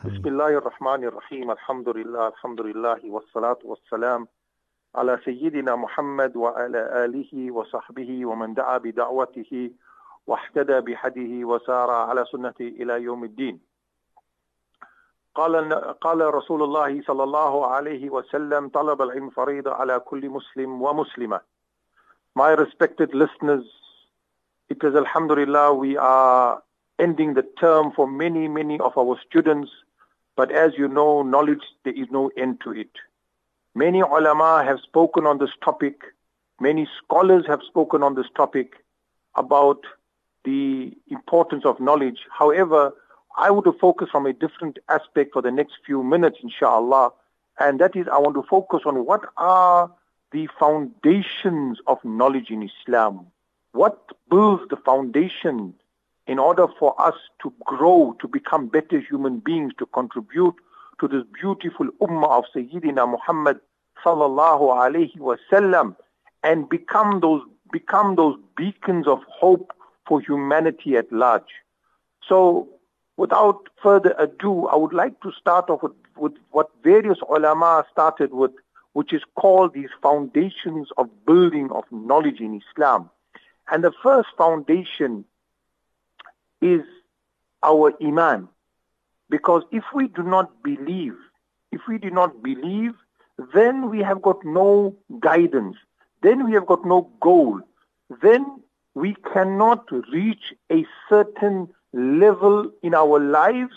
بسم الله الرحمن الرحيم. الحمد لله الحمد لله والصلاة والسلام على سيدنا محمد وعلى آله وصحبه ومن دعا بدعوته واحتدى بحديه وسار على سنته إلى يوم الدين. قال قال رسول الله صلى الله عليه وسلم طلب العلم فريضة على كل مسلم ومسلمة. My respected listeners, it is Alhamdulillah we are ending the term for many, many of our students. But as you know, knowledge, there is no end to it. Many ulama have spoken on this topic. Many scholars have spoken on this topic about the importance of knowledge. However, I want to focus from a different aspect for the next few minutes, inshallah. And that is, I want to focus on what are the foundations of knowledge in Islam. What builds the foundation in order for us to grow, to become better human beings, to contribute to this beautiful ummah of Sayyidina Muhammad sallallahu alayhi wasallam and become those, become those beacons of hope for humanity at large. So without further ado, I would like to start off with, with what various ulama started with, which is called these foundations of building of knowledge in Islam. And the first foundation is our iman. Because if we do not believe, if we do not believe, then we have got no guidance. Then we have got no goal. Then we cannot reach a certain level in our lives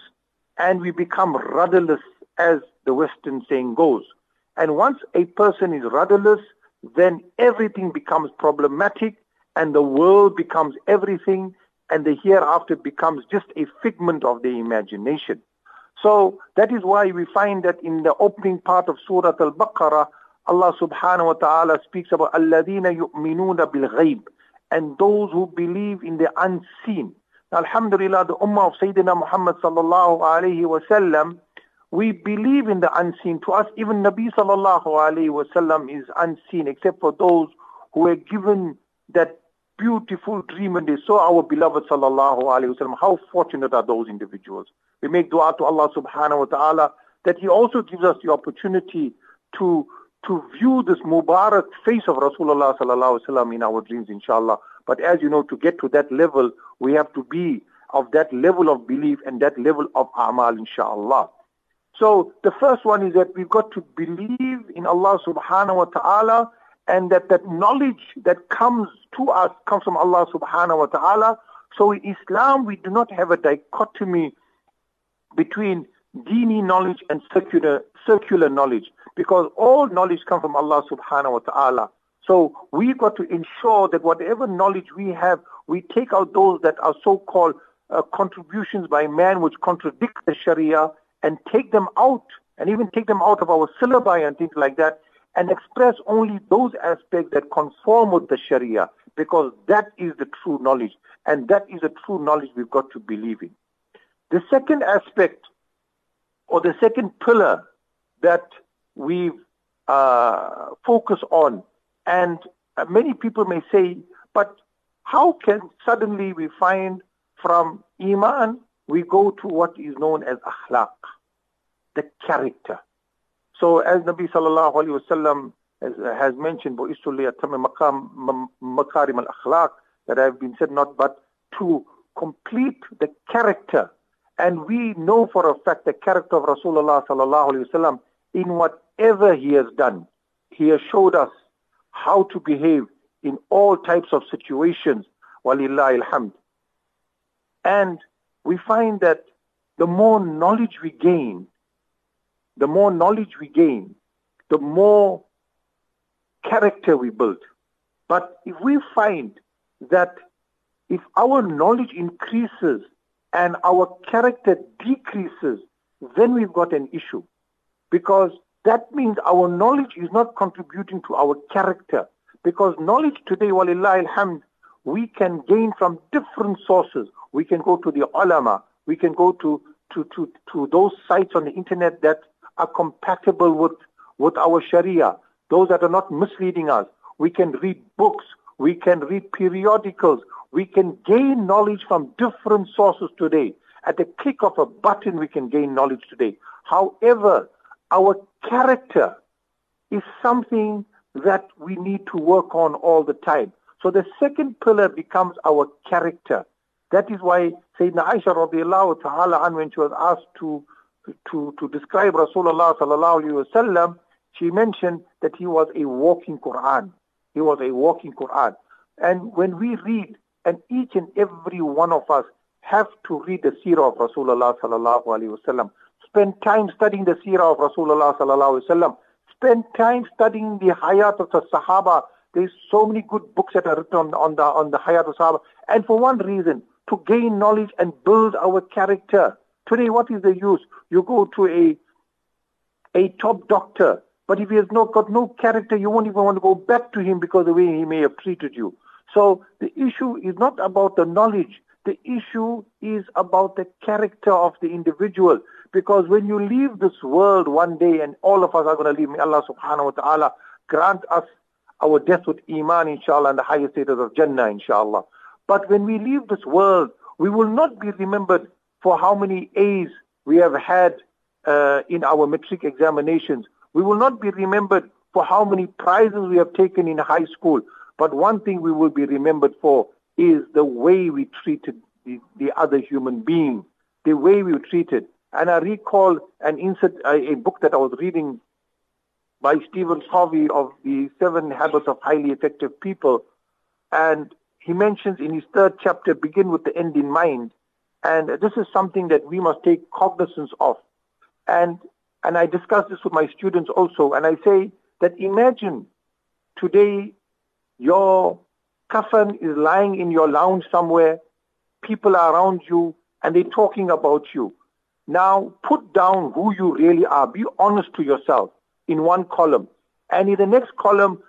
and we become rudderless as the Western saying goes. And once a person is rudderless, then everything becomes problematic and the world becomes everything and the hereafter becomes just a figment of the imagination. So that is why we find that in the opening part of Surah Al-Baqarah, Allah subhanahu wa ta'ala speaks about الَّذِينَ يُؤْمِنُونَ بِالْغَيْبِ and those who believe in the unseen. Now, Alhamdulillah, the Ummah of Sayyidina Muhammad sallallahu alayhi wa sallam, we believe in the unseen. To us, even Nabi sallallahu alayhi wa sallam is unseen, except for those who were given that beautiful dream and they saw our beloved sallallahu alayhi wasallam. How fortunate are those individuals. We make dua to Allah subhanahu wa ta'ala that He also gives us the opportunity to to view this Mubarak face of Rasulullah sallallahu alaihi wasallam in our dreams, inshallah. But as you know, to get to that level, we have to be of that level of belief and that level of amal, inshallah. So the first one is that we've got to believe in Allah subhanahu wa ta'ala and that that knowledge that comes to us comes from Allah subhanahu wa ta'ala. So in Islam, we do not have a dichotomy between dini knowledge and circular, circular knowledge because all knowledge comes from Allah subhanahu wa ta'ala. So we've got to ensure that whatever knowledge we have, we take out those that are so-called uh, contributions by man which contradict the Sharia and take them out and even take them out of our syllabi and things like that and express only those aspects that conform with the Sharia because that is the true knowledge and that is the true knowledge we've got to believe in. The second aspect or the second pillar that we uh, focus on and many people may say, but how can suddenly we find from Iman we go to what is known as akhlaq, the character. So as Nabi sallallahu alayhi wasallam has, mentioned, makarim al-akhlaq, that have been said not but to complete the character. And we know for a fact the character of Rasulullah sallallahu alayhi wasallam in whatever he has done. He has showed us how to behave in all types of situations. Walillah alhamd. And we find that the more knowledge we gain, the more knowledge we gain, the more character we build. But if we find that if our knowledge increases and our character decreases, then we've got an issue. Because that means our knowledge is not contributing to our character. Because knowledge today, walillah alhamd, we can gain from different sources. We can go to the ulama. We can go to, to, to, to those sites on the internet that are compatible with, with our Sharia, those that are not misleading us. We can read books. We can read periodicals. We can gain knowledge from different sources today. At the click of a button, we can gain knowledge today. However, our character is something that we need to work on all the time. So the second pillar becomes our character. That is why Sayyidina Aisha radiallahu ta'ala when she was asked to, to, to describe Rasulullah sallallahu alayhi wasallam, she mentioned that he was a walking Quran. He was a walking Quran. And when we read, and each and every one of us have to read the seerah of Rasulullah sallallahu alayhi wasallam, spend time studying the seerah of Rasulullah sallallahu alayhi wasallam, spend time studying the hayat of the Sahaba. There's so many good books that are written on, on the on the hayat of Sahaba. And for one reason, to gain knowledge and build our character. Today, what is the use? You go to a a top doctor, but if he has not got no character, you won't even want to go back to him because the way he may have treated you. So the issue is not about the knowledge. The issue is about the character of the individual. Because when you leave this world one day, and all of us are going to leave, may Allah subhanahu wa ta'ala grant us our death with iman, inshallah, and the highest status of Jannah, inshallah. But when we leave this world, we will not be remembered for how many A's we have had uh, in our matric examinations. We will not be remembered for how many prizes we have taken in high school. But one thing we will be remembered for is the way we treated the, the other human being, the way we treated. And I recall an insert, a, a book that I was reading by Stephen Covey of the Seven Habits of Highly Effective People. And he mentions in his third chapter, begin with the end in mind. And this is something that we must take cognizance of. And, and I discuss this with my students also. And I say that imagine today your coffin is lying in your lounge somewhere. People are around you and they're talking about you. Now put down who you really are. Be honest to yourself in one column. And in the next column,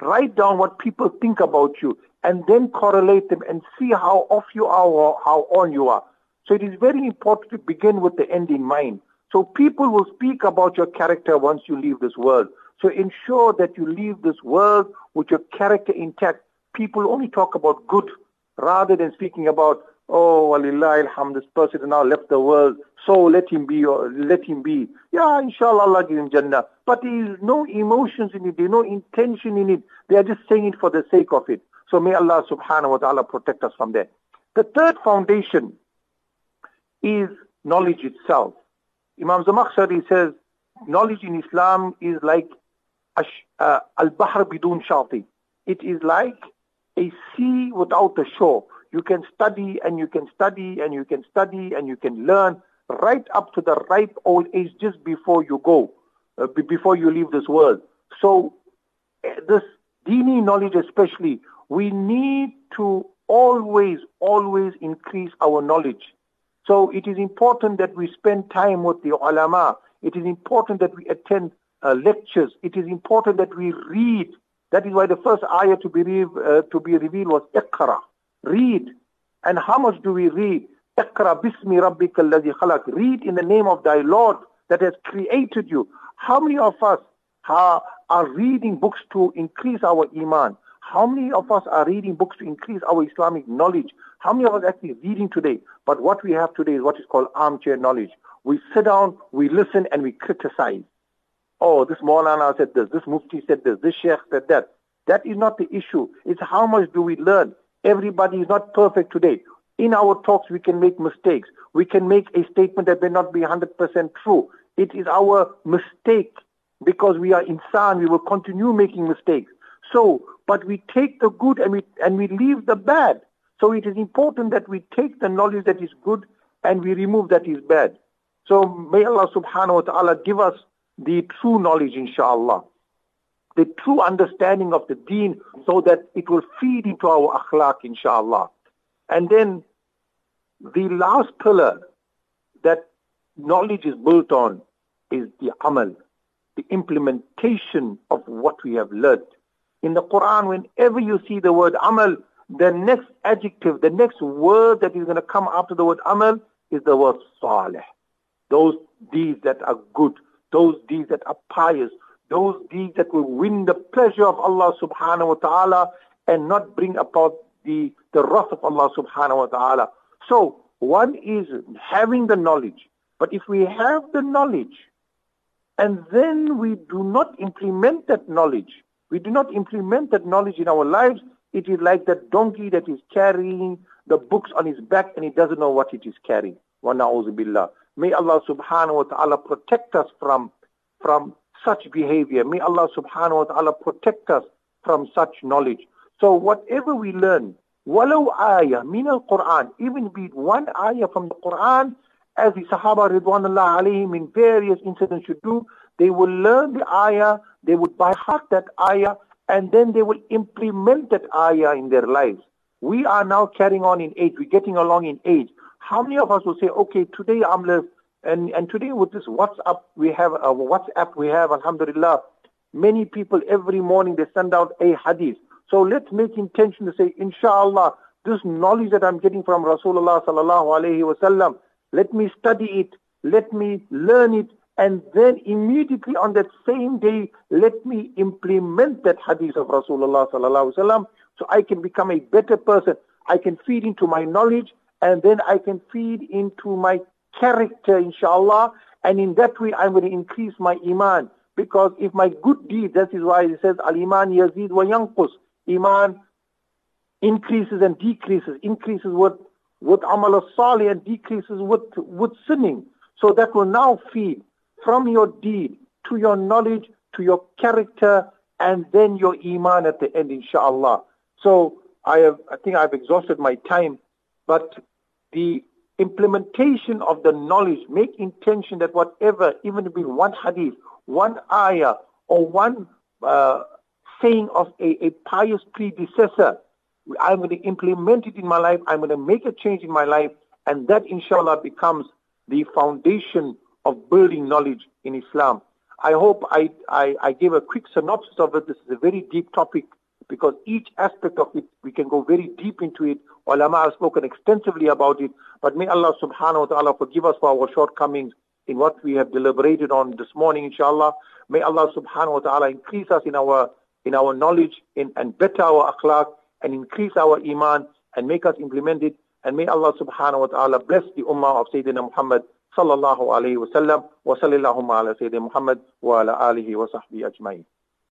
write down what people think about you and then correlate them and see how off you are or how on you are. So it is very important to begin with the end in mind. So people will speak about your character once you leave this world. So ensure that you leave this world with your character intact. People only talk about good rather than speaking about, oh, walillah, alham, this person now left the world, so let him be, or let him be. Yeah, inshallah, Allah give him Jannah. But there is no emotions in it, there is no intention in it. They are just saying it for the sake of it. So may Allah subhanahu wa ta'ala protect us from that. The third foundation is knowledge itself. Imam Zamakhshari says, knowledge in Islam is like uh, al-bahr bidun shati. It is like a sea without a shore. You can study and you can study and you can study and you can learn right up to the ripe old age just before you go, uh, before you leave this world. So uh, this dini knowledge especially, we need to always, always increase our knowledge. So it is important that we spend time with the ulama. It is important that we attend uh, lectures. It is important that we read. That is why the first ayah to be, re- uh, to be revealed was Iqra. Read. And how much do we read? Iqra bismi rabbika alladhi khalaq. Read in the name of thy Lord that has created you. How many of us are, are reading books to increase our iman? How many of us are reading books to increase our Islamic knowledge? How many of us are actually reading today? But what we have today is what is called armchair knowledge. We sit down, we listen, and we criticize oh, this Maulana said this, this Mufti said this, this Sheikh said that. That is not the issue. It's how much do we learn. Everybody is not perfect today. In our talks, we can make mistakes. We can make a statement that may not be 100% true. It is our mistake because we are insan. We will continue making mistakes. So, but we take the good and we, and we leave the bad. So it is important that we take the knowledge that is good and we remove that is bad. So may Allah subhanahu wa ta'ala give us the true knowledge, inshallah, the true understanding of the deen so that it will feed into our akhlaq, inshallah. And then the last pillar that knowledge is built on is the amal, the implementation of what we have learned. In the Quran, whenever you see the word amal, the next adjective, the next word that is going to come after the word amal is the word salih. Those deeds that are good, those deeds that are pious, those deeds that will win the pleasure of Allah subhanahu wa ta'ala and not bring about the, the wrath of Allah subhanahu wa ta'ala. So One is having the knowledge. But if we have the knowledge and then we do not implement that knowledge, we do not implement that knowledge in our lives, it is like that donkey that is carrying the books on his back and he doesn't know what it is carrying. Billah. May Allah subhanahu wa ta'ala protect us from, from such behavior. May Allah subhanahu wa ta'ala protect us from such knowledge. So whatever we learn, walau ayah min al-Quran, even be it one ayah from the Quran, as the Sahaba Ridwanullah alayhim in various incidents should do, they will learn the ayah, they would by heart that ayah, and then they will implement that ayah in their lives. We are now carrying on in age, we're getting along in age. How many of us will say, okay, today I'm left, and, and today with this WhatsApp we have, uh, WhatsApp we have, Alhamdulillah, many people every morning they send out a hadith. So let's make intention to say, inshallah, this knowledge that I'm getting from Rasulullah sallallahu alayhi wasallam, let me study it, let me learn it, and then immediately on that same day, let me implement that hadith of Rasulullah sallallahu alaihi wasallam, so I can become a better person. I can feed into my knowledge, and then I can feed into my character, inshallah. And in that way, I'm going to increase my iman. Because if my good deed, that is why it says, al-iman yazid wa yanqus. Iman increases and decreases, increases with, with amal salih and decreases with, with sinning. So that will now feed from your deed to your knowledge, to your character, and then your iman at the end, inshallah. So I have, I think I've exhausted my time, but the implementation of the knowledge, make intention that whatever, even be one hadith, one ayah, or one uh, saying of a, a pious predecessor, I'm going to implement it in my life, I'm going to make a change in my life, and that inshallah becomes the foundation of building knowledge in Islam. I hope I, I, I gave a quick synopsis of it. This is a very deep topic because each aspect of it, we can go very deep into it. Ulama have spoken extensively about it. But may Allah subhanahu wa ta'ala forgive us for our shortcomings in what we have deliberated on this morning, inshallah. May Allah subhanahu wa ta'ala increase us in our in our knowledge in, and better our akhlaq and increase our iman and make us implement it. And may Allah subhanahu wa ta'ala bless the ummah of Sayyidina Muhammad sallallahu alayhi wa sallam wa sallallahu ala Sayyidina Muhammad wa ala alihi wa sahbihi ajma'in.